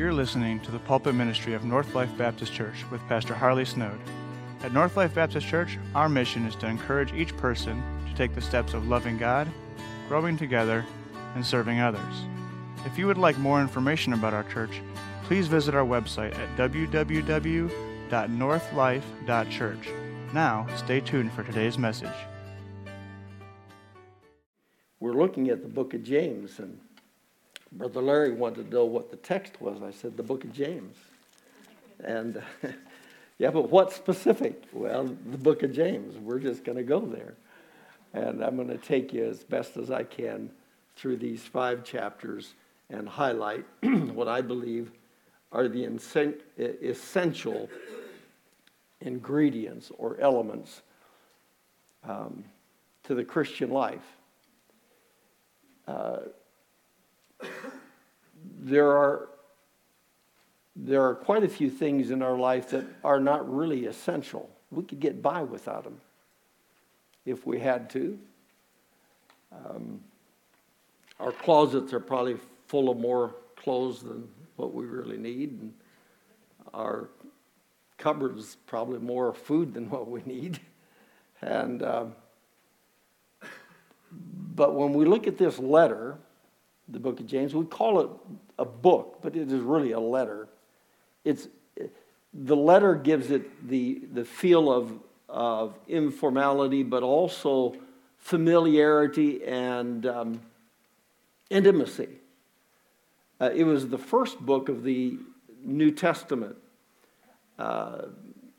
You're listening to the pulpit ministry of North Life Baptist Church with Pastor Harley Snowd. At North Life Baptist Church, our mission is to encourage each person to take the steps of loving God, growing together, and serving others. If you would like more information about our church, please visit our website at www.northlife.church. Now, stay tuned for today's message. We're looking at the book of James, and Brother Larry wanted to know what the text was. I said, the book of James. And yeah, but what specific? Well, the book of James. We're just going to go there. And I'm going to take you as best as I can through these five chapters and highlight what I believe are the essential ingredients or elements um, to the Christian life. Uh, there are there are quite a few things in our life that are not really essential. We could get by without them if we had to. Um, our closets are probably full of more clothes than what we really need, and our cupboards probably more food than what we need. And um, but when we look at this letter, the book of James. We call it a book, but it is really a letter. It's, the letter gives it the, the feel of, of informality, but also familiarity and um, intimacy. Uh, it was the first book of the New Testament. Uh,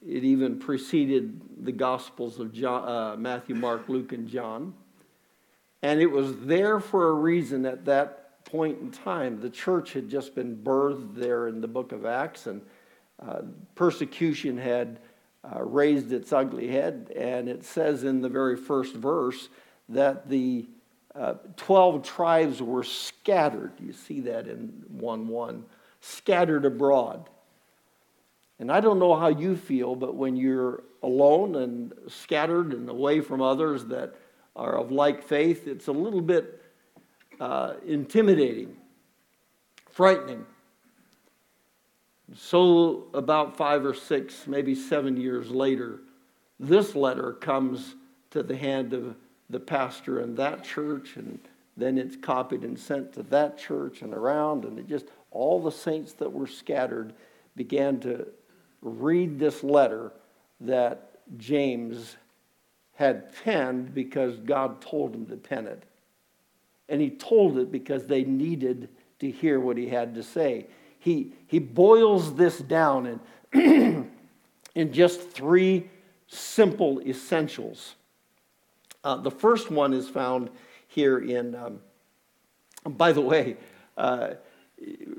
it even preceded the Gospels of John, uh, Matthew, Mark, Luke, and John. And it was there for a reason at that point in time. The church had just been birthed there in the book of Acts, and uh, persecution had uh, raised its ugly head. And it says in the very first verse that the uh, 12 tribes were scattered. You see that in 1 1 scattered abroad. And I don't know how you feel, but when you're alone and scattered and away from others that are of like faith, it's a little bit uh, intimidating, frightening. So, about five or six, maybe seven years later, this letter comes to the hand of the pastor in that church, and then it's copied and sent to that church and around, and it just all the saints that were scattered began to read this letter that James had penned because God told him to pen it and he told it because they needed to hear what he had to say. He, he boils this down in, in just three simple essentials. Uh, the first one is found here in, um, by the way, uh,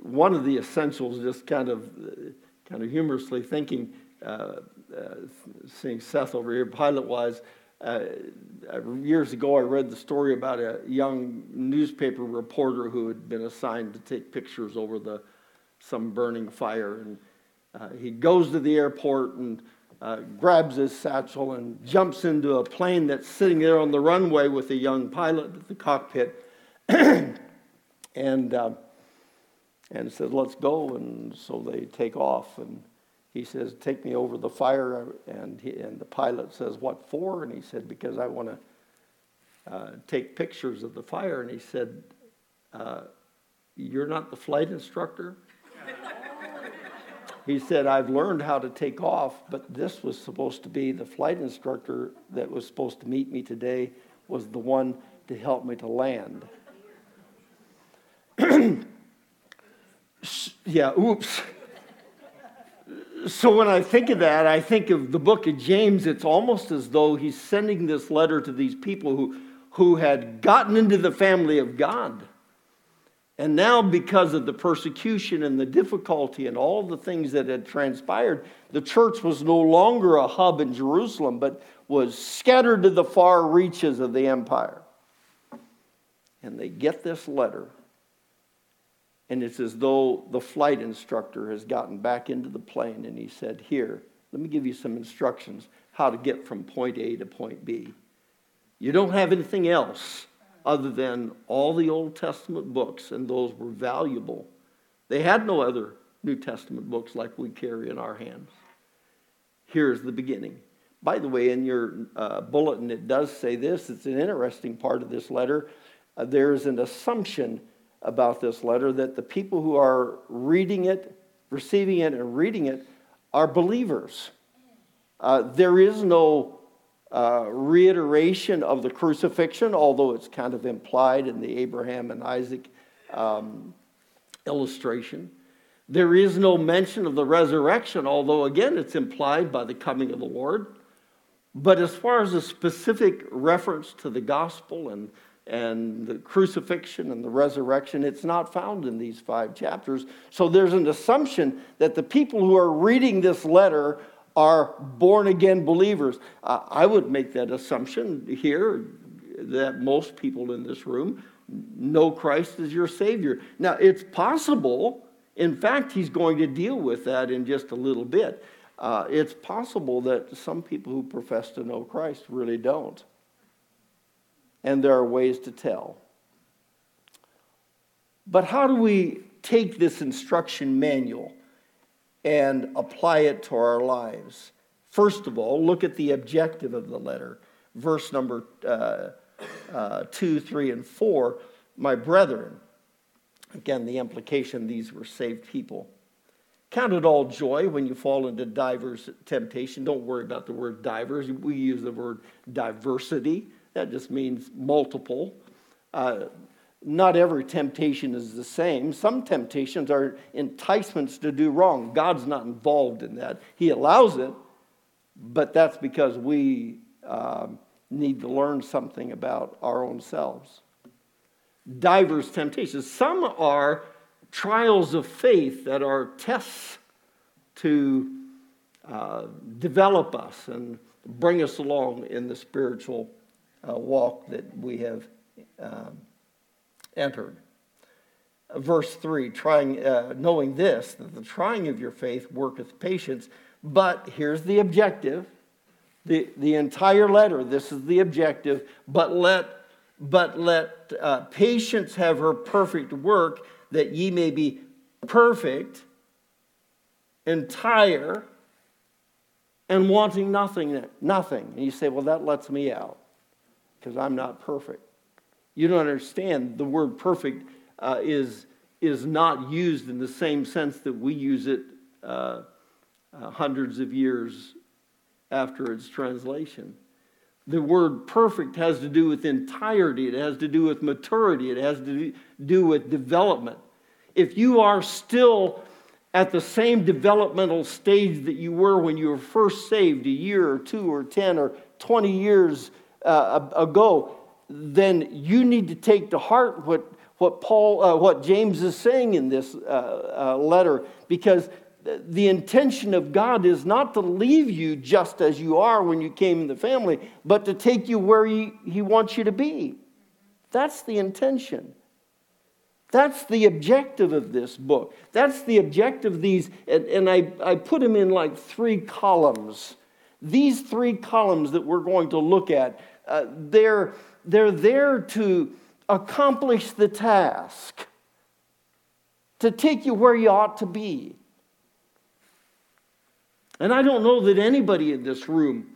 one of the essentials, just kind of, kind of humorously thinking, uh, uh seeing Seth over here, pilot wise, uh, years ago, I read the story about a young newspaper reporter who had been assigned to take pictures over the some burning fire, and uh, he goes to the airport and uh, grabs his satchel and jumps into a plane that's sitting there on the runway with a young pilot at the cockpit, and uh, and said, "Let's go." And so they take off. And he says, Take me over the fire. And, he, and the pilot says, What for? And he said, Because I want to uh, take pictures of the fire. And he said, uh, You're not the flight instructor? he said, I've learned how to take off, but this was supposed to be the flight instructor that was supposed to meet me today, was the one to help me to land. yeah, oops so when I think of that, I think of the book of James. It's almost as though he's sending this letter to these people who, who had gotten into the family of God. And now, because of the persecution and the difficulty and all the things that had transpired, the church was no longer a hub in Jerusalem, but was scattered to the far reaches of the empire. And they get this letter and it's as though the flight instructor has gotten back into the plane and he said, Here, let me give you some instructions how to get from point A to point B. You don't have anything else other than all the Old Testament books, and those were valuable. They had no other New Testament books like we carry in our hands. Here's the beginning. By the way, in your uh, bulletin, it does say this. It's an interesting part of this letter. Uh, there's an assumption about this letter that the people who are reading it, receiving it, and reading it are believers. Uh, there is no uh, reiteration of the crucifixion, although it's kind of implied in the Abraham and Isaac um, illustration. There is no mention of the resurrection, although again it's implied by the coming of the Lord. But as far as a specific reference to the gospel and, and the crucifixion and the resurrection, it's not found in these five chapters. So there's an assumption that the people who are reading this letter are born again believers. Uh, I would make that assumption here that most people in this room know Christ as your Savior. Now, it's possible, in fact, he's going to deal with that in just a little bit. Uh, it's possible that some people who profess to know Christ really don't. And there are ways to tell. But how do we take this instruction manual? and apply it to our lives. First of all, look at the objective of the letter. Verse number uh, uh, 2, 3, and 4. My brethren, again, the implication these were saved people. Count it all joy when you fall into divers temptation. Don't worry about the word divers. We use the word diversity. That just means multiple. Uh, not every temptation is the same. Some temptations are enticements to do wrong. God's not involved in that. He allows it, but that's because we uh, need to learn something about our own selves. Diverse temptations. Some are trials of faith that are tests to uh, develop us and bring us along in the spiritual uh, walk that we have. Um, entered. Verse 3 trying, uh, knowing this, that the trying of your faith worketh patience. But here's the objective the, the entire letter, this is the objective. But let, but let uh, patience have her perfect work, that ye may be perfect, entire, and wanting nothing. Nothing. And you say, well, that lets me out because I'm not perfect. You don't understand the word perfect uh, is, is not used in the same sense that we use it uh, uh, hundreds of years after its translation. The word perfect has to do with entirety, it has to do with maturity, it has to do with development. If you are still at the same developmental stage that you were when you were first saved a year or two or 10 or 20 years uh, ago, then you need to take to heart what, what Paul, uh, what James is saying in this uh, uh, letter, because the intention of God is not to leave you just as you are when you came in the family, but to take you where he, he wants you to be. That's the intention. That's the objective of this book. That's the objective of these, and, and I, I put them in like three columns. These three columns that we're going to look at, uh, they're they're there to accomplish the task, to take you where you ought to be. And I don't know that anybody in this room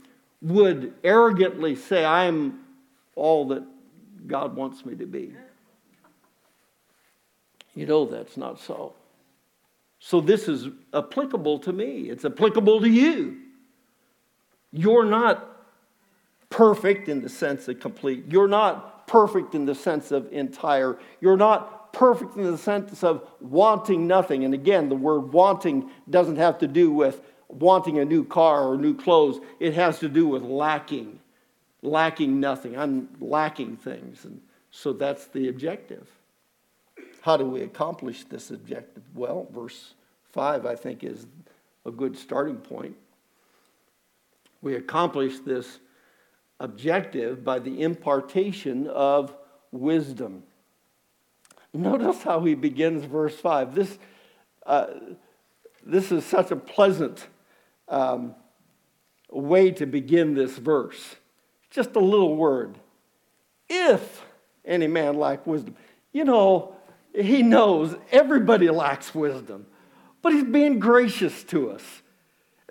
would arrogantly say, I'm all that God wants me to be. You know that's not so. So this is applicable to me, it's applicable to you. You're not perfect in the sense of complete. You're not perfect in the sense of entire. You're not perfect in the sense of wanting nothing. And again, the word wanting doesn't have to do with wanting a new car or new clothes, it has to do with lacking, lacking nothing. I'm lacking things. And so that's the objective. How do we accomplish this objective? Well, verse 5, I think, is a good starting point. We accomplish this objective by the impartation of wisdom. Notice how he begins verse 5. This, uh, this is such a pleasant um, way to begin this verse. Just a little word. If any man lack wisdom. You know, he knows everybody lacks wisdom. but he's being gracious to us.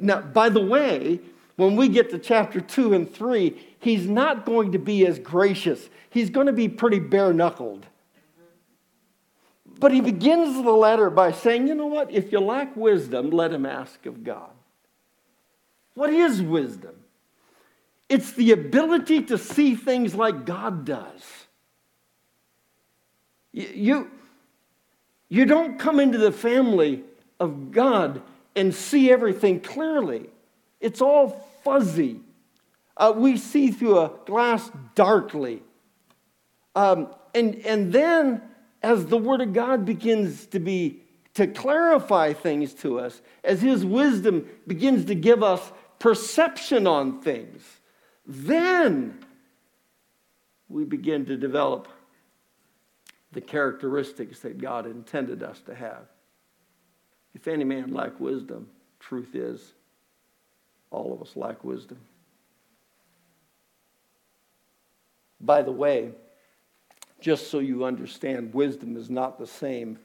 Now, by the way, when we get to chapter 2 and 3, he's not going to be as gracious. He's going to be pretty bare knuckled. But he begins the letter by saying, you know what? If you lack wisdom, let him ask of God. What is wisdom? It's the ability to see things like God does. You, you don't come into the family of God and see everything clearly, it's all fuzzy. Uh, we see through a glass darkly. Um, and, and then, as the Word of God begins to be to clarify things to us, as His wisdom begins to give us perception on things, then we begin to develop the characteristics that God intended us to have. If any man lack wisdom, truth is, all of us lack wisdom. By the way, just so you understand, wisdom is not the same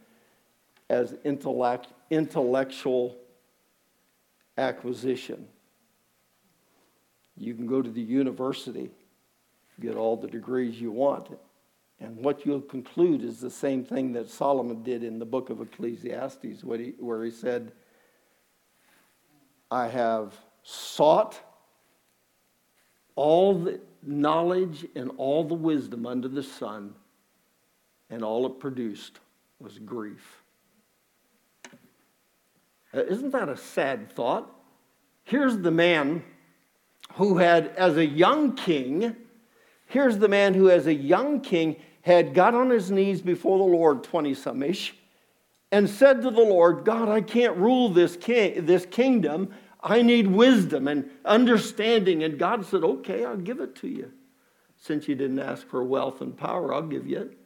as intellect, intellectual acquisition. You can go to the university, get all the degrees you want, and what you'll conclude is the same thing that Solomon did in the book of Ecclesiastes, where he said, I have sought all the knowledge and all the wisdom under the sun, and all it produced was grief. Uh, isn't that a sad thought? Here's the man who had, as a young king, here's the man who, as a young king, had got on his knees before the Lord, 20 some ish, and said to the Lord, God, I can't rule this, king, this kingdom. I need wisdom and understanding. And God said, Okay, I'll give it to you. Since you didn't ask for wealth and power, I'll give you it.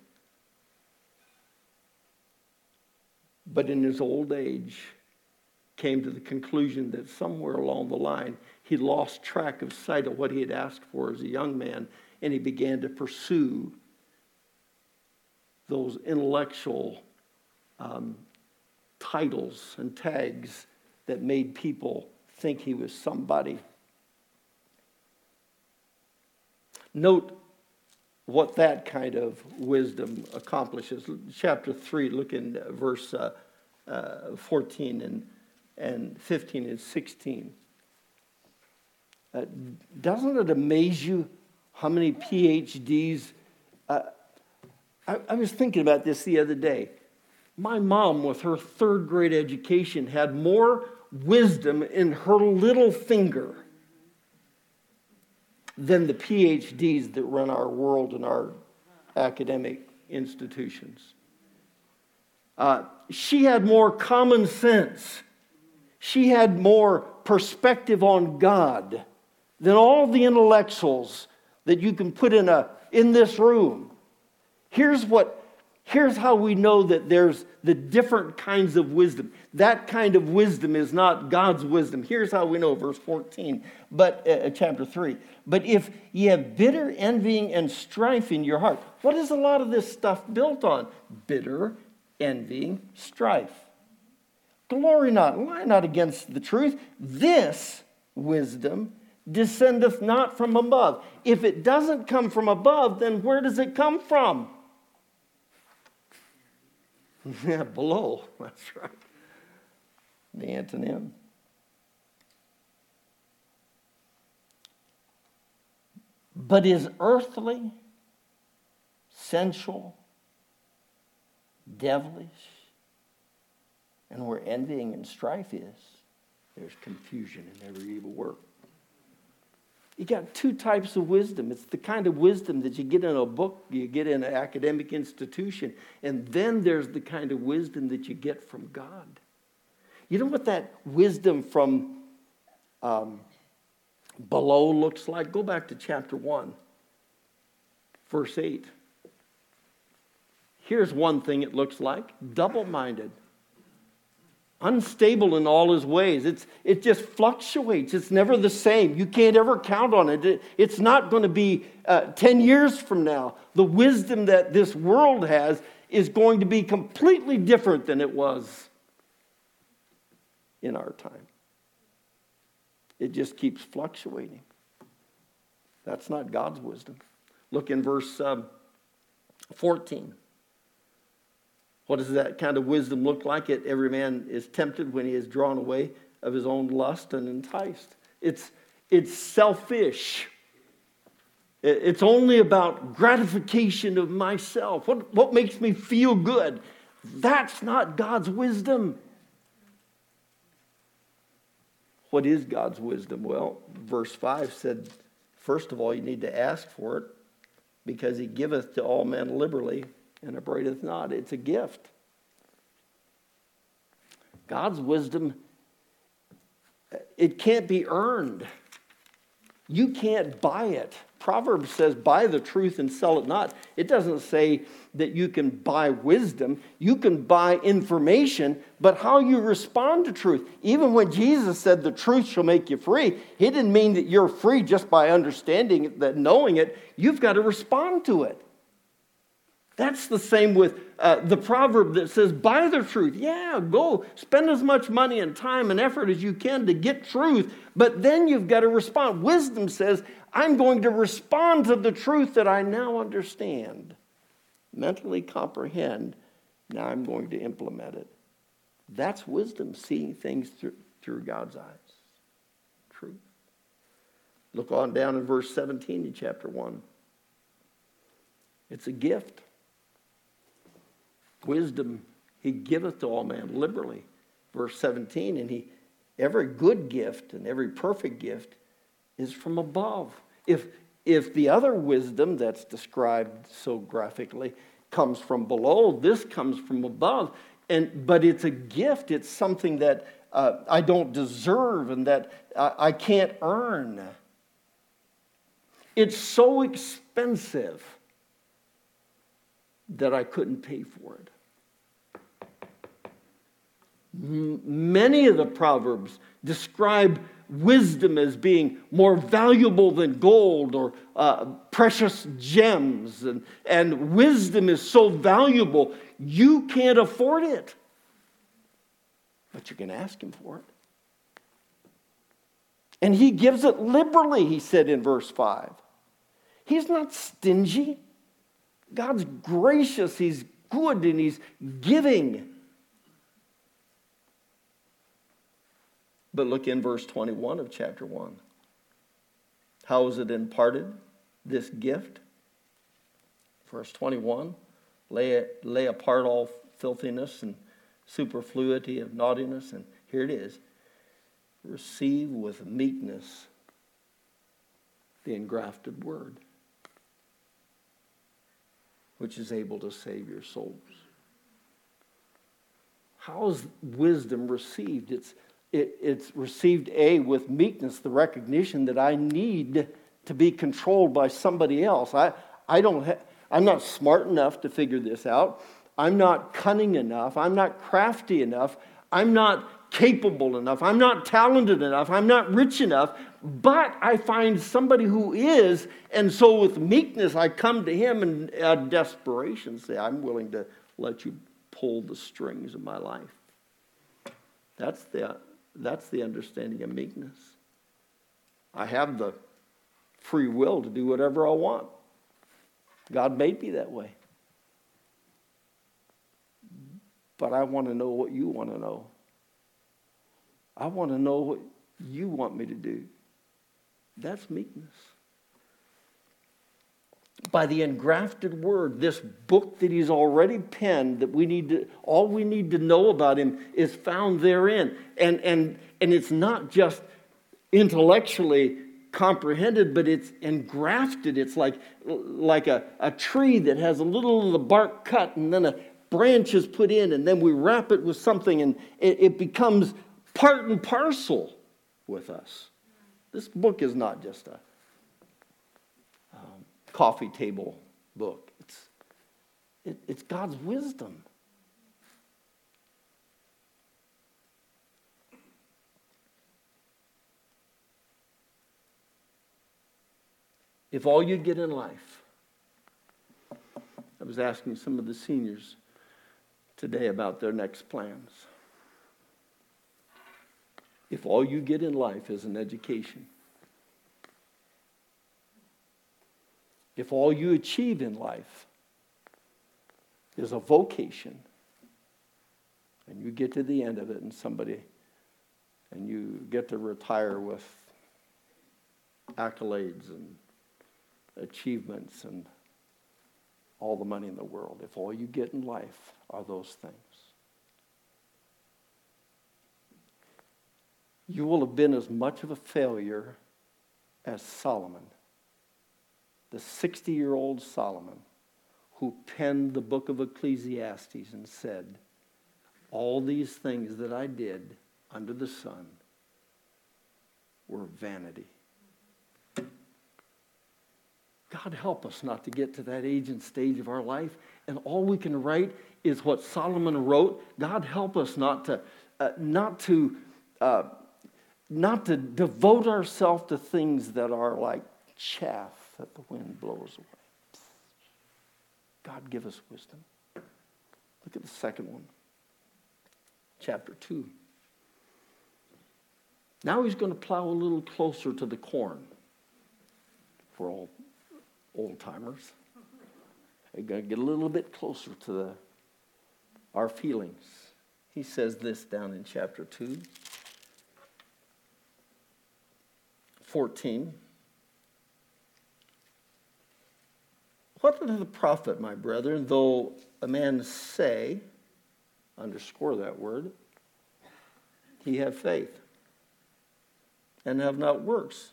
But in his old age, came to the conclusion that somewhere along the line, he lost track of sight of what he had asked for as a young man, and he began to pursue those intellectual um, titles and tags that made people think he was somebody. Note what that kind of wisdom accomplishes. Chapter 3, look in verse uh, uh, 14 and, and 15 and 16. Uh, doesn't it amaze you how many PhDs? Uh, I, I was thinking about this the other day. My mom, with her third grade education, had more wisdom in her little finger than the PhDs that run our world and our academic institutions. Uh, she had more common sense. She had more perspective on God than all the intellectuals that you can put in, a, in this room. Here's what here's how we know that there's the different kinds of wisdom. That kind of wisdom is not God's wisdom. Here's how we know, verse 14, but uh, uh chapter 3. But if ye have bitter envying and strife in your heart, what is a lot of this stuff built on? Bitter envying, strife. Glory not, lie not against the truth. This wisdom descendeth not from above. If it doesn't come from above, then where does it come from? Yeah, below. That's right. The antonym. But is earthly, sensual, devilish, and where envying and strife is, there's confusion in every evil work. You got two types of wisdom. It's the kind of wisdom that you get in a book, you get in an academic institution, and then there's the kind of wisdom that you get from God. You know what that wisdom from um, below looks like? Go back to chapter 1, verse 8. Here's one thing it looks like double minded unstable in all his ways. It's, it just fluctuates. It's never the same. You can't ever count on it. it it's not going to be uh, 10 years from now. The wisdom that this world has is going to be completely different than it was in our time. It just keeps fluctuating. That's not God's wisdom. Look in verse um, 14. What does that kind of wisdom look like? It, every man is tempted when he is drawn away of his own lust and enticed. It's, it's selfish. It's only about gratification of myself. What, what makes me feel good? That's not God's wisdom. What is God's wisdom? Well, verse 5 said, first of all, you need to ask for it because he giveth to all men liberally and upbraideth not. It's a gift. God's wisdom, it can't be earned. You can't buy it. Proverbs says, buy the truth and sell it not. It doesn't say that you can buy wisdom. You can buy information, but how you respond to truth. Even when Jesus said the truth shall make you free, he didn't mean that you're free just by understanding it, that knowing it. You've got to respond to it. That's the same with uh, the proverb that says, buy the truth. Yeah, go spend as much money and time and effort as you can to get truth, but then you've got to respond. Wisdom says, I'm going to respond to the truth that I now understand, mentally comprehend. Now I'm going to implement it. That's wisdom, seeing things through, through God's eyes. Truth. Look on down in verse 17 in chapter 1. It's a gift. Wisdom he giveth to all men liberally. Verse 17, and he every good gift and every perfect gift is from above. If if the other wisdom that's described so graphically comes from below, this comes from above. And but it's a gift, it's something that uh, I don't deserve and that I, I can't earn. It's so expensive that I couldn't pay for it. Many of the Proverbs describe wisdom as being more valuable than gold or uh, precious gems. And, and wisdom is so valuable, you can't afford it. But you can ask Him for it. And He gives it liberally, He said in verse 5. He's not stingy. God's gracious, He's good, and He's giving. But look in verse 21 of chapter 1. How is it imparted, this gift? Verse 21 lay, lay apart all filthiness and superfluity of naughtiness. And here it is receive with meekness the engrafted word, which is able to save your souls. How is wisdom received? It's it, it's received A, with meekness, the recognition that I need to be controlled by somebody else. I, I don't ha- I'm not smart enough to figure this out. I'm not cunning enough. I'm not crafty enough. I'm not capable enough. I'm not talented enough. I'm not rich enough. But I find somebody who is, and so with meekness, I come to him and uh, desperation say, I'm willing to let you pull the strings of my life. That's the that's the understanding of meekness. I have the free will to do whatever I want. God made me that way. But I want to know what you want to know. I want to know what you want me to do. That's meekness by the engrafted word, this book that he's already penned, that we need to, all we need to know about him is found therein. And, and, and it's not just intellectually comprehended, but it's engrafted. It's like, like a, a tree that has a little of the bark cut and then a branch is put in, and then we wrap it with something, and it, it becomes part and parcel with us. This book is not just a coffee table book. It's, it, it's God's wisdom. If all you get in life, I was asking some of the seniors today about their next plans. if all you get in life is an education, if all you achieve in life is a vocation, and you get to the end of it and somebody, and you get to retire with accolades and achievements and all the money in the world, if all you get in life are those things, you will have been as much of a failure as Solomon, the 60 year old Solomon, who penned the book of Ecclesiastes and said, All these things that I did under the sun were vanity. God help us not to get to that age and stage of our life, and all we can write is what Solomon wrote. God help us not to, uh, not to uh, not to devote ourselves to things that are like chaff that the wind blows away. God, give us wisdom. Look at the second one, chapter 2. Now he's going to plow a little closer to the corn for all old timers. He's going to get a little bit closer to the, our feelings. He says this down in chapter 2. 14. What does the profit, my brethren, though a man say, underscore that word, he have faith and have not works?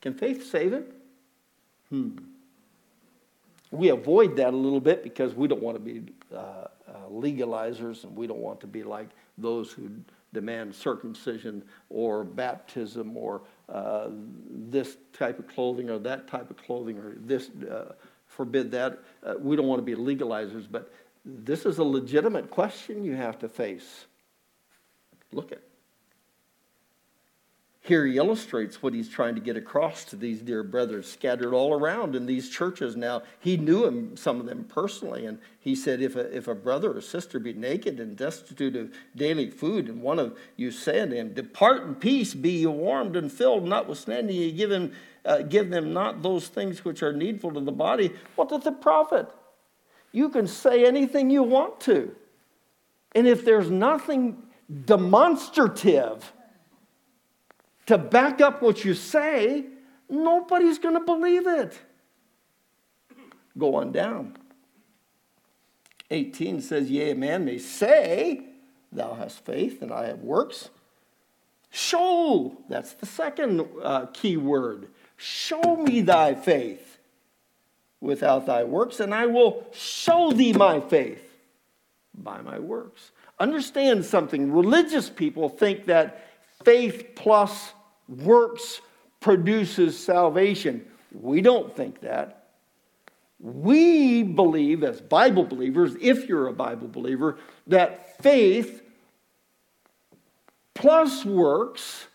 Can faith save him? Hmm. We avoid that a little bit because we don't want to be uh, uh, legalizers and we don't want to be like those who demand circumcision or baptism or uh, this type of clothing or that type of clothing or this uh, forbid that. Uh, we don't want to be legalizers, but this is a legitimate question you have to face. Look at here he illustrates what he's trying to get across to these dear brothers scattered all around in these churches. Now he knew him, some of them personally and he said if a, if a brother or sister be naked and destitute of daily food and one of you say unto him depart in peace be ye warmed and filled notwithstanding ye give, him, uh, give them not those things which are needful to the body what doth it profit? You can say anything you want to. And if there's nothing demonstrative to back up what you say, nobody's going to believe it. Go on down. 18 says, Yea, a man may say, Thou hast faith and I have works. Show, that's the second uh, key word. Show me thy faith without thy works, and I will show thee my faith by my works. Understand something. Religious people think that faith plus works produces salvation. We don't think that. We believe, as Bible believers, if you're a Bible believer, that faith plus works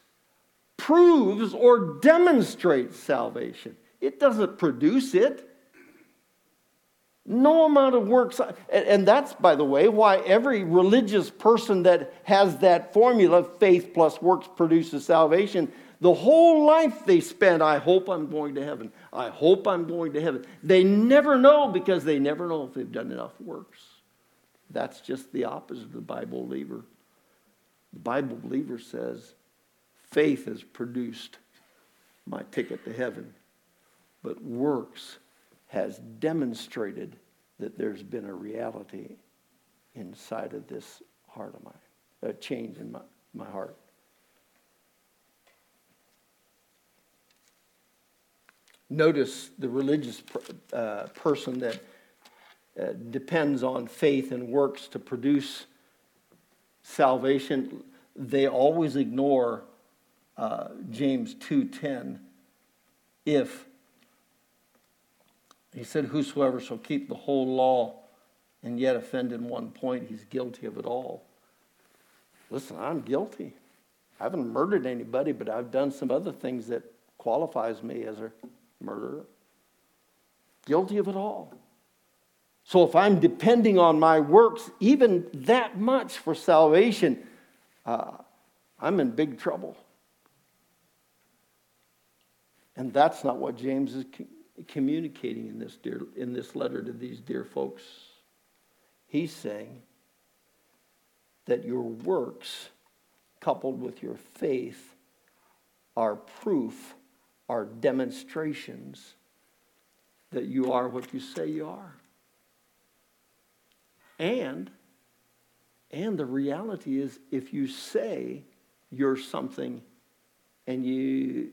proves or demonstrates salvation. It doesn't produce it. No amount of works. And that's, by the way, why every religious person that has that formula, faith plus works produces salvation, the whole life they spend, I hope I'm going to heaven. I hope I'm going to heaven. They never know because they never know if they've done enough works. That's just the opposite of the Bible believer. The Bible believer says, faith has produced my ticket to heaven, but works has demonstrated that there's been a reality inside of this heart of mine, a change in my, my heart. Notice the religious uh, person that uh, depends on faith and works to produce salvation. They always ignore uh, James 2:10. If he said, Whosoever shall keep the whole law and yet offend in one point, he's guilty of it all. Listen, I'm guilty. I haven't murdered anybody, but I've done some other things that qualifies me as a murderer. Guilty of it all. So if I'm depending on my works, even that much for salvation, uh, I'm in big trouble. And that's not what James is communicating in this, dear, in this letter to these dear folks. He's saying that your works, coupled with your faith, are proof, are demonstrations that you are what you say you are. And, and the reality is, if you say you're something and you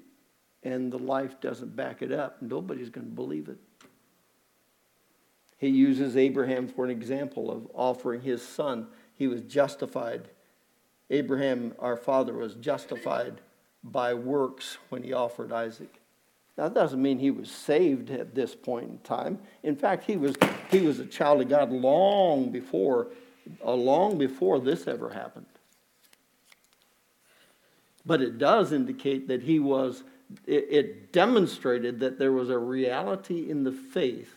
and the life doesn't back it up, nobody's going to believe it. He uses Abraham for an example of offering his son. He was justified. Abraham, our father, was justified by works when he offered Isaac. That doesn't mean he was saved at this point in time. In fact, he was, he was a child of God long before, uh, long before this ever happened. But it does indicate that he was, it, it demonstrated that there was a reality in the faith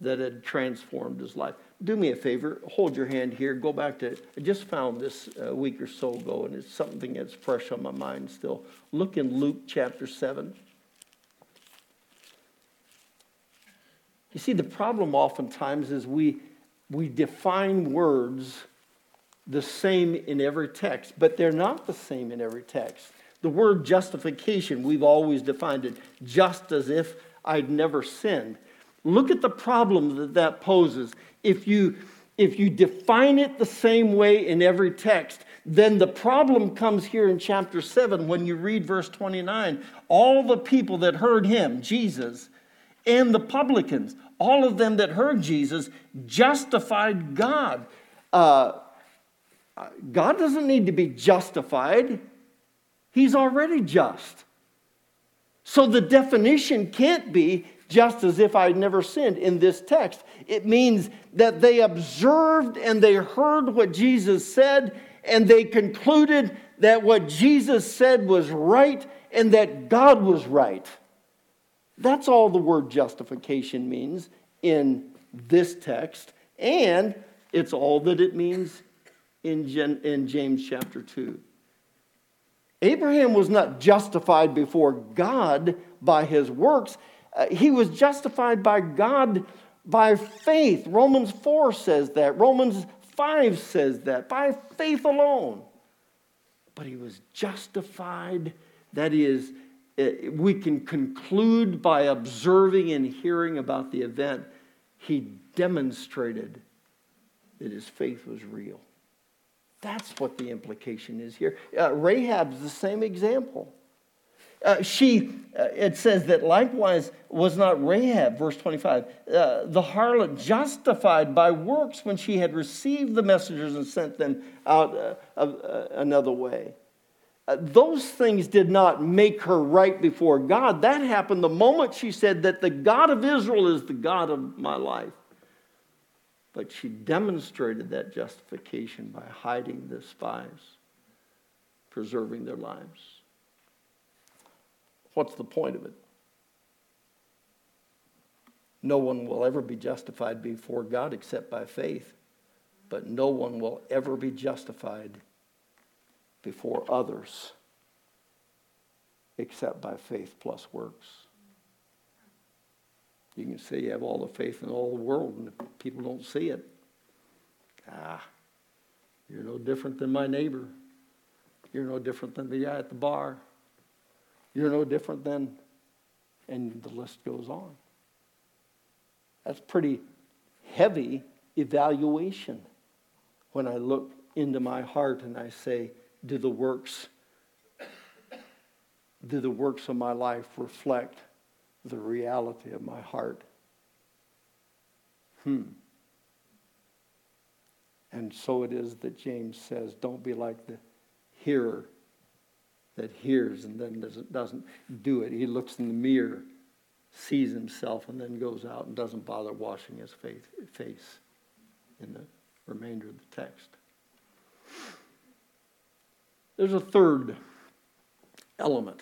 that had transformed his life. Do me a favor, hold your hand here, go back to, I just found this a week or so ago, and it's something that's fresh on my mind still. Look in Luke chapter 7. You see, the problem oftentimes is we, we define words the same in every text, but they're not the same in every text. The word justification, we've always defined it just as if I'd never sinned. Look at the problem that that poses. If you, if you define it the same way in every text, then the problem comes here in chapter 7 when you read verse 29. All the people that heard him, Jesus, and the publicans, all of them that heard Jesus, justified God. Uh, God doesn't need to be justified, He's already just. So the definition can't be just as if I'd never sinned in this text. It means that they observed and they heard what Jesus said, and they concluded that what Jesus said was right and that God was right. That's all the word justification means in this text, and it's all that it means in, in James chapter 2. Abraham was not justified before God by his works. Uh, he was justified by God by faith. Romans 4 says that. Romans 5 says that. By faith alone. But he was justified. That is, uh, we can conclude by observing and hearing about the event. He demonstrated that his faith was real. That's what the implication is here. Uh, Rahab's the same example. Uh, she, uh, it says that likewise was not Rahab, verse 25, uh, the harlot justified by works when she had received the messengers and sent them out uh, uh, another way. those things did not make her right before God. That happened the moment she said that the God of Israel is the God of my life. But she demonstrated that justification by hiding the spies, preserving their lives. What's the point of it? No one will ever be justified before God except by faith, but no one will ever be justified before others except by faith plus works. You can say you have all the faith in all the world, and people don't see it. Ah, you're no different than my neighbor. You're no different than the guy at the bar. You're no different than, and the list goes on. That's pretty heavy evaluation when I look into my heart and I say, do the works, do the works of my life reflect the reality of my heart? Hmm. And so it is that James says, don't be like the hearer that hears and then doesn't, doesn't do it. He looks in the mirror, sees himself, and then goes out and doesn't bother washing his face, face in the remainder of the text. There's a third element.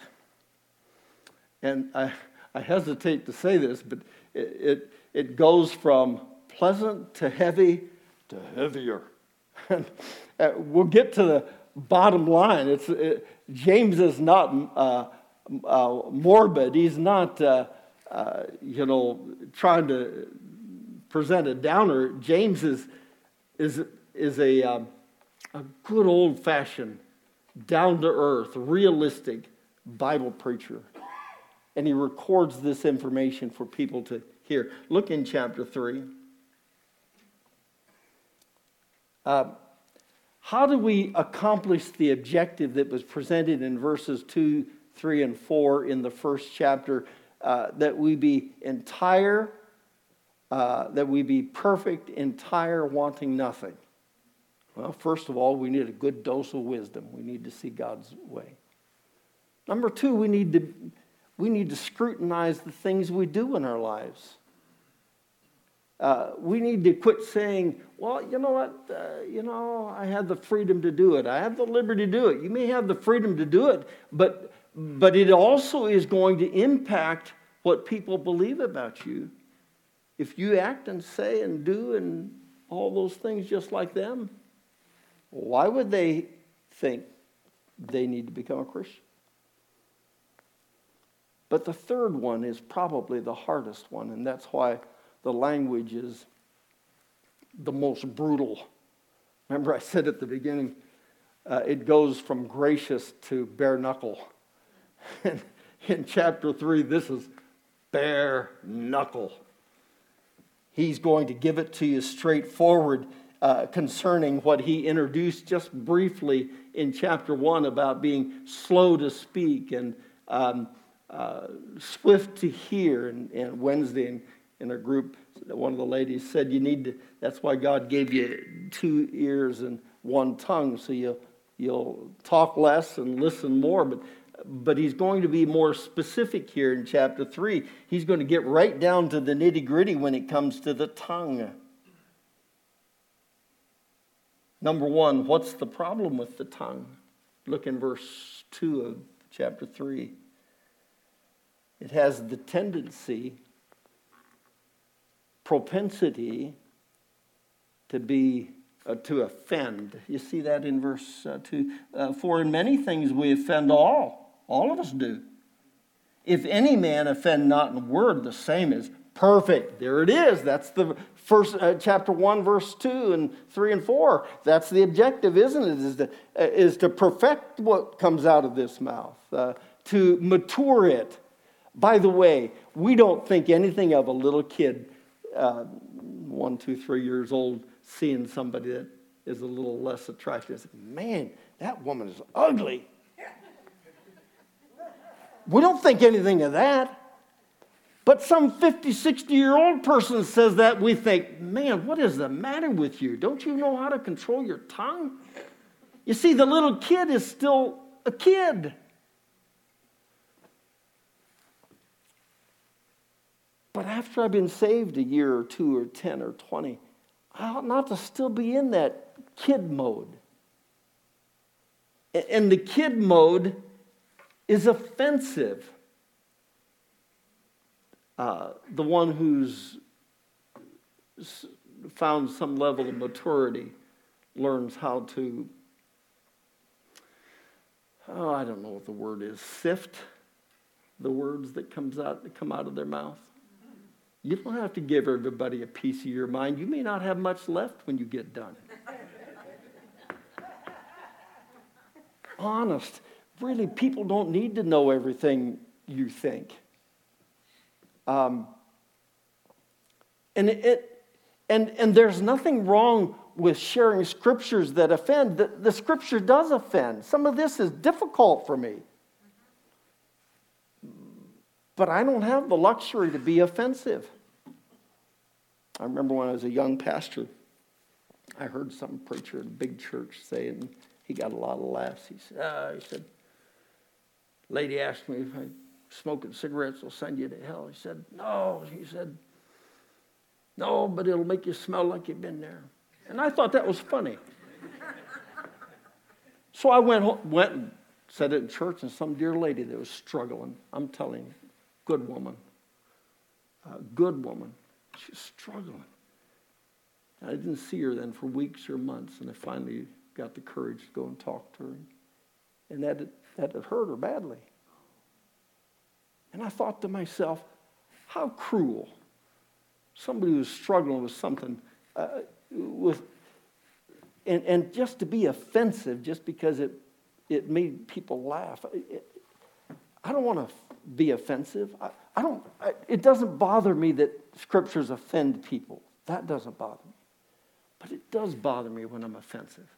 And I, I hesitate to say this, but it, it, it goes from pleasant to heavy to heavier. And uh, we'll get to the bottom line. It's, it, James is not uh, uh, morbid. He's not, uh, uh, you know, trying to present a downer. James is, is, is a, um, a good old fashioned, down to earth, realistic Bible preacher. And he records this information for people to hear. Look in chapter 3. Uh, how do we accomplish the objective that was presented in verses 2, 3, and 4 in the first chapter? Uh, that we be entire, uh, that we be perfect, entire, wanting nothing. Well, first of all, we need a good dose of wisdom. We need to see God's way. Number two, we need to, we need to scrutinize the things we do in our lives. Uh, we need to quit saying, well, you know what, uh, you know, I have the freedom to do it. I have the liberty to do it. You may have the freedom to do it, but, but it also is going to impact what people believe about you. If you act and say and do and all those things just like them, why would they think they need to become a Christian? But the third one is probably the hardest one, and that's why the language is the most brutal. Remember, I said at the beginning, uh, it goes from gracious to bare knuckle. And in chapter 3, this is bare knuckle. He's going to give it to you straightforward uh, concerning what he introduced just briefly in chapter 1 about being slow to speak and um, uh, swift to hear. And, and Wednesday, in in a group, one of the ladies said, You need to, that's why God gave you two ears and one tongue, so you, you'll talk less and listen more. But, but he's going to be more specific here in chapter 3. He's going to get right down to the nitty gritty when it comes to the tongue. Number one, what's the problem with the tongue? Look in verse 2 of chapter 3. It has the tendency propensity to be uh, to offend. You see that in verse uh, 2. Uh, For in many things we offend all. All of us do. If any man offend not in word, the same is perfect. There it is. That's the first uh, chapter 1 verse 2 and 3 and 4. That's the objective, isn't it? Is to, uh, is to perfect what comes out of this mouth, uh, to mature it. By the way, we don't think anything of a little kid uh, one, two, three years old seeing somebody that is a little less attractive. Man, that woman is ugly. We don't think anything of that. But some 50, 60 year old person says that, we think, man, what is the matter with you? Don't you know how to control your tongue? You see, the little kid is still a kid. But after I've been saved a year or two or 10 or 20, I ought not to still be in that kid mode. And the kid mode is offensive. Uh, the one who's found some level of maturity learns how to, oh, I don't know what the word is, sift the words that comes out that come out of their mouth. You don't have to give everybody a piece of your mind. You may not have much left when you get done. Honest. Really, people don't need to know everything you think. Um, and, it, and, and there's nothing wrong with sharing scriptures that offend. The, the scripture does offend. Some of this is difficult for me. But I don't have the luxury to be offensive. I remember when I was a young pastor, I heard some preacher at a big church say, and he got a lot of laughs. He said, uh, he said, lady asked me if I smoking cigarettes will send you to hell. He said, no. He said, no, but it'll make you smell like you've been there. And I thought that was funny. so I went, home, went and said it in church, and some dear lady that was struggling, I'm telling you, good woman, good woman. She's struggling. I didn't see her then for weeks or months, and I finally got the courage to go and talk to her. And that, that hurt her badly. And I thought to myself, how cruel. Somebody who's struggling with something, uh, with, and, and just to be offensive just because it, it made people laugh. It, I don't want to be offensive. I, I don't, I, it doesn't bother me that scriptures offend people. That doesn't bother me. But it does bother me when I'm offensive.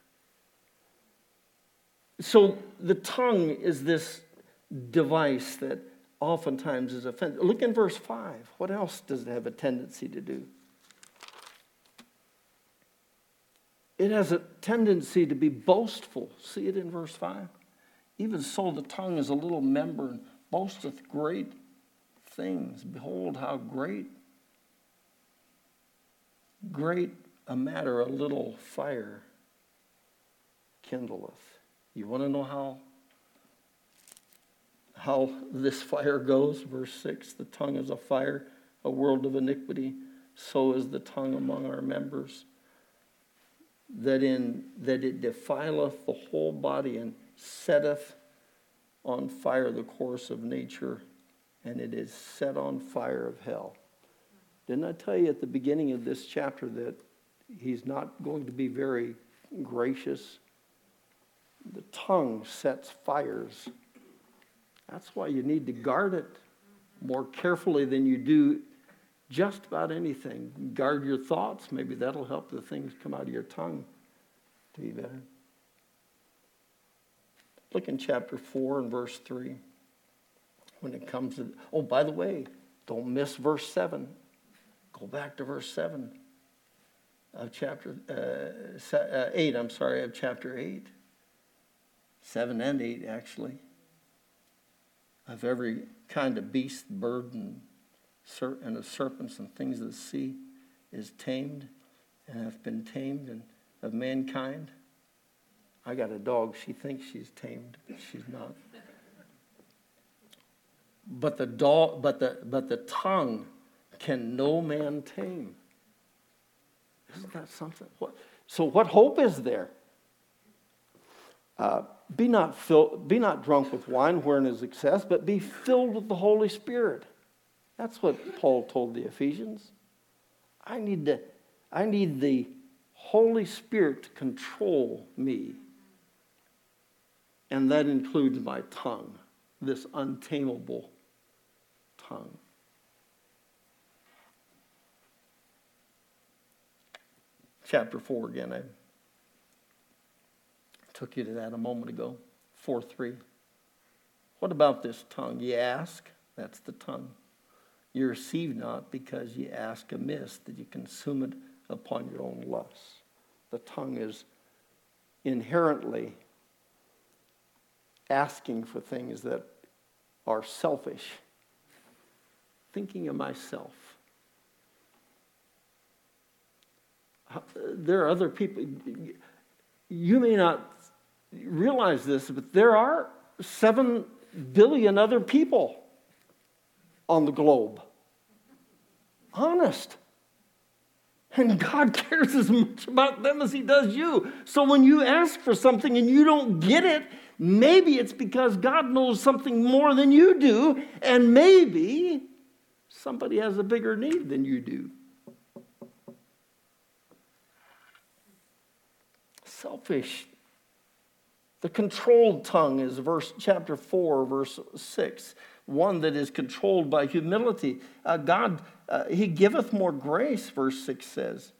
So the tongue is this device that oftentimes is offensive. Look in verse 5. What else does it have a tendency to do? It has a tendency to be boastful. See it in verse 5? Even so, the tongue is a little member and boasteth great things. Behold, how great, great a matter a little fire kindleth. You want to know how how this fire goes? Verse 6 The tongue is a fire, a world of iniquity. So is the tongue among our members. That, in, that it defileth the whole body and setteth on fire the course of nature, and it is set on fire of hell. Didn't I tell you at the beginning of this chapter that he's not going to be very gracious? The tongue sets fires. That's why you need to guard it more carefully than you do just about anything. Guard your thoughts. Maybe that'll help the things come out of your tongue to be better. Look in chapter 4 and verse 3. When it comes to, oh, by the way, don't miss verse 7. Go back to verse 7 of chapter uh, uh, 8, I'm sorry, of chapter 8. 7 and 8, actually. Of every kind of beast, bird, and, ser- and of serpents and things of the sea is tamed and have been tamed, and of mankind I got a dog, she thinks she's tamed, but she's not. But the dog, but the but the tongue can no man tame. Isn't that something? What, so what hope is there? Uh, be not fill, be not drunk with wine wherein is excess, but be filled with the Holy Spirit. That's what Paul told the Ephesians. I need to, I need the Holy Spirit to control me and that includes my tongue, this untamable tongue. Chapter 4 again. I took you to that a moment ago. 4 3. What about this tongue? You ask, that's the tongue. You receive not because you ask amiss, that you consume it upon your own lusts. The tongue is inherently asking for things that are selfish, thinking of myself. There are other people, you may not realize this, but there are seven billion other people on the globe. Honest. And God cares as much about them as He does you. So when you ask for something and you don't get it, maybe it's because God knows something more than you do, and maybe somebody has a bigger need than you do. Selfish. The controlled tongue is verse chapter 4, verse 6 one that is controlled by humility. Uh, God, uh, He giveth more grace, verse 6 says.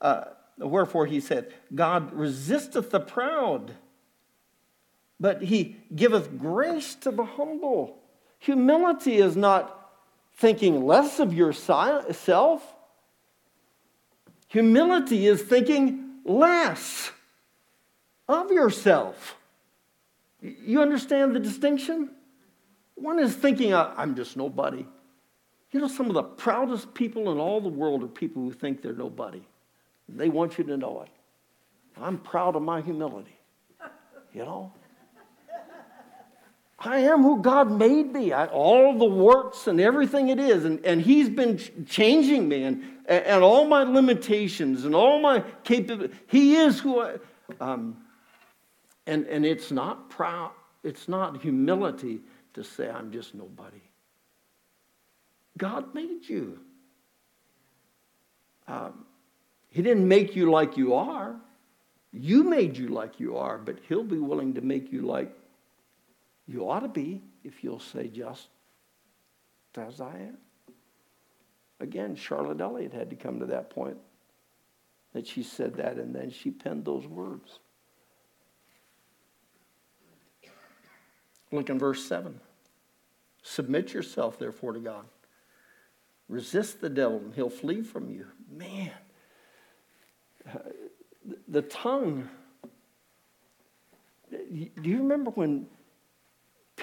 Uh, wherefore He said, God resisteth the proud, but He giveth grace to the humble. Humility is not thinking less of yourself, humility is thinking less of yourself. You understand the distinction? One is thinking, I'm just nobody. You know, some of the proudest people in all the world are people who think they're nobody. They want you to know it. I'm proud of my humility. You know? I am who God made me. I, all the warts and everything it is. And, and He's been changing me and, and all my limitations and all my capabilities. He is who I. Um, and, and it's not proud, it's not humility to say, I'm just nobody. God made you. Um, he didn't make you like you are. You made you like you are, but He'll be willing to make you like you ought to be if you'll say, just as I am. Again, Charlotte Elliott had to come to that point that she said that, and then she penned those words. Look in verse 7. Submit yourself, therefore, to God. Resist the devil, and he'll flee from you. Man, the tongue. Do you remember when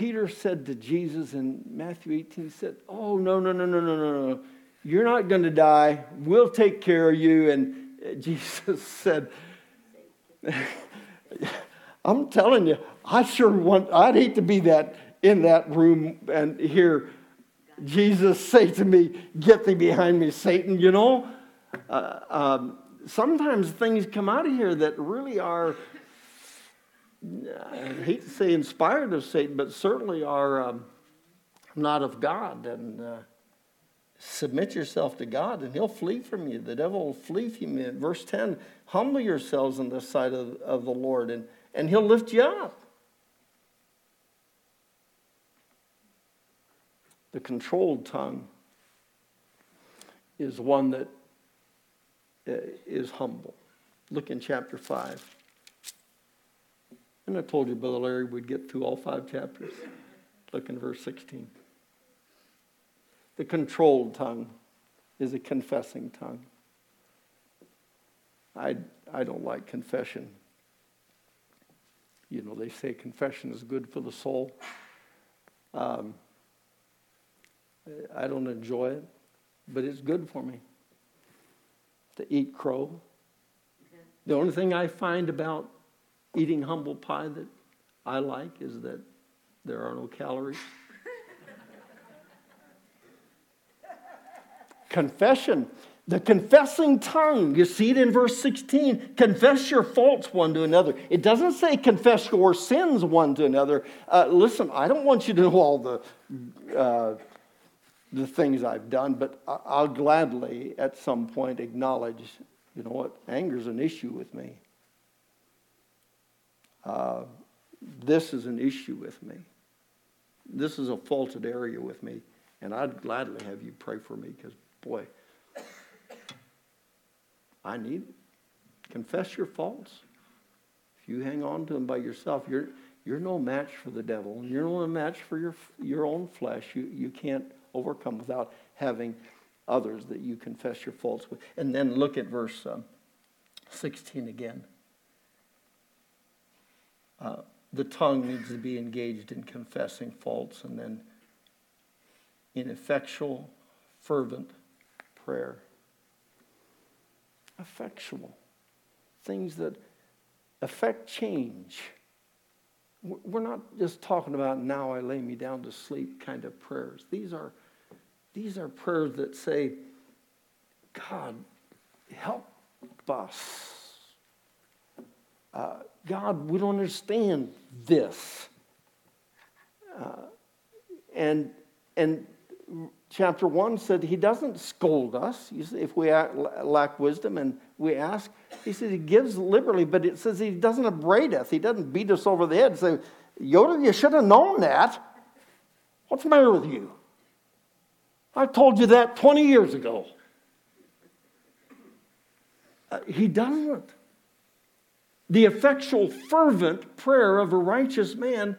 Peter said to Jesus in Matthew 18, he said, Oh, no, no, no, no, no, no, no. You're not going to die. We'll take care of you. And Jesus said, I'm telling you, I sure want, I'd hate to be that in that room and hear Jesus say to me, Get thee behind me, Satan. You know, uh, um, sometimes things come out of here that really are I hate to say inspired of Satan, but certainly are um, not of God. And uh, submit yourself to God, and He'll flee from you. The devil will flee from you. Verse 10 Humble yourselves in the sight of, of the Lord, and, and He'll lift you up. The controlled tongue is one that uh, humble. Look in chapter 5. And I told you Brother Larry we'd get through all five chapters. Look in verse 16. The controlled tongue is a confessing tongue. I, I don't like confession. You know, they say confession is good for the soul. Um, I don't enjoy it, but it's good for me to eat crow. The only thing I find about eating humble pie that I like is that there are no calories. Confession. The confessing tongue, you see it in verse 16. Confess your faults one to another. It doesn't say confess your sins one to another. Uh, listen, I don't want you to know all the, uh, the things I've done, but I'll gladly at some point acknowledge, you know what, anger's an issue with me. Uh, this is an issue with me. This is a faulted area with me. And I'd gladly have you pray for me because, boy, I need it. Confess your faults. If you hang on to them by yourself, you're, you're no match for the devil. and You're no match for your, your own flesh. You, you can't overcome without having others that you confess your faults with. And then look at verse um, 16 again. Uh, the tongue needs to be engaged in confessing faults and then in effectual, fervent prayer. Effectual. Things that affect change. We're not just talking about now I lay me down to sleep kind of prayers. These are, these are prayers that say, God, help us uh, God, we don't understand this. Uh, and, and chapter 1 said he doesn't scold us if we lack wisdom and we ask. He says he gives liberally, but it says he doesn't upbraid us. He doesn't beat us over the head say, Yoda, you should have known that. What's the matter with you? I told you that 20 years ago. Uh, he doesn't. The effectual, fervent prayer of a righteous man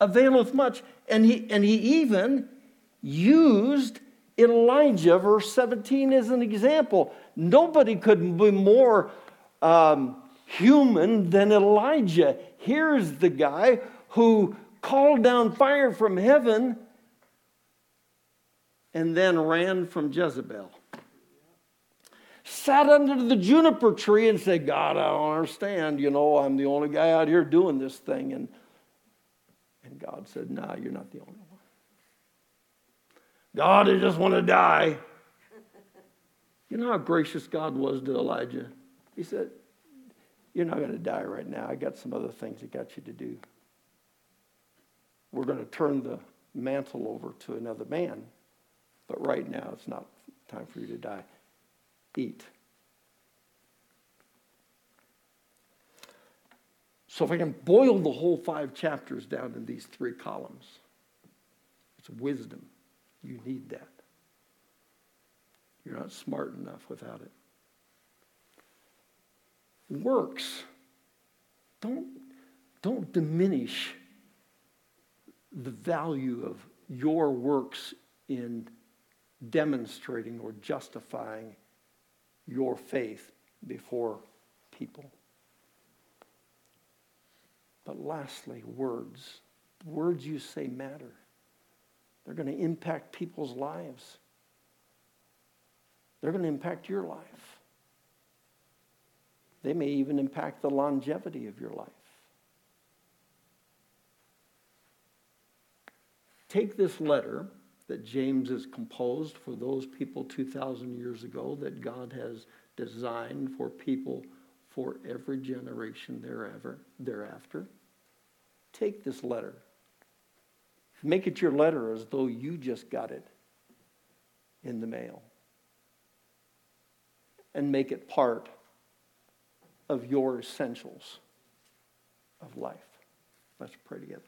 availeth much. And he, and he even used Elijah, verse 17, as an example. Nobody could be more um, human than Elijah. Here's the guy who called down fire from heaven and then ran from Jezebel sat under the juniper tree and said, God, I don't understand. You know, I'm the only guy out here doing this thing. And, and God said, No, nah, you're not the only one. God, I just want to die. You know how gracious God was to Elijah? He said, You're not going to die right now. I got some other things I got you to do. We're going to turn the mantle over to another man, but right now it's not time for you to die. Eat. So, if I can boil the whole five chapters down in these three columns, it's wisdom. You need that. You're not smart enough without it. Works. Don't, don't diminish the value of your works in demonstrating or justifying your faith before people. But lastly, words. Words you say matter. They're going to impact people's lives. They're going to impact your life. They may even impact the longevity of your life. Take this letter that James has composed for those people 2,000 years ago that God has designed for people for every generation thereafter. thereafter. Take this letter. Make it your letter as though you just got it in the mail. And make it part of your essentials of life. Let's pray together.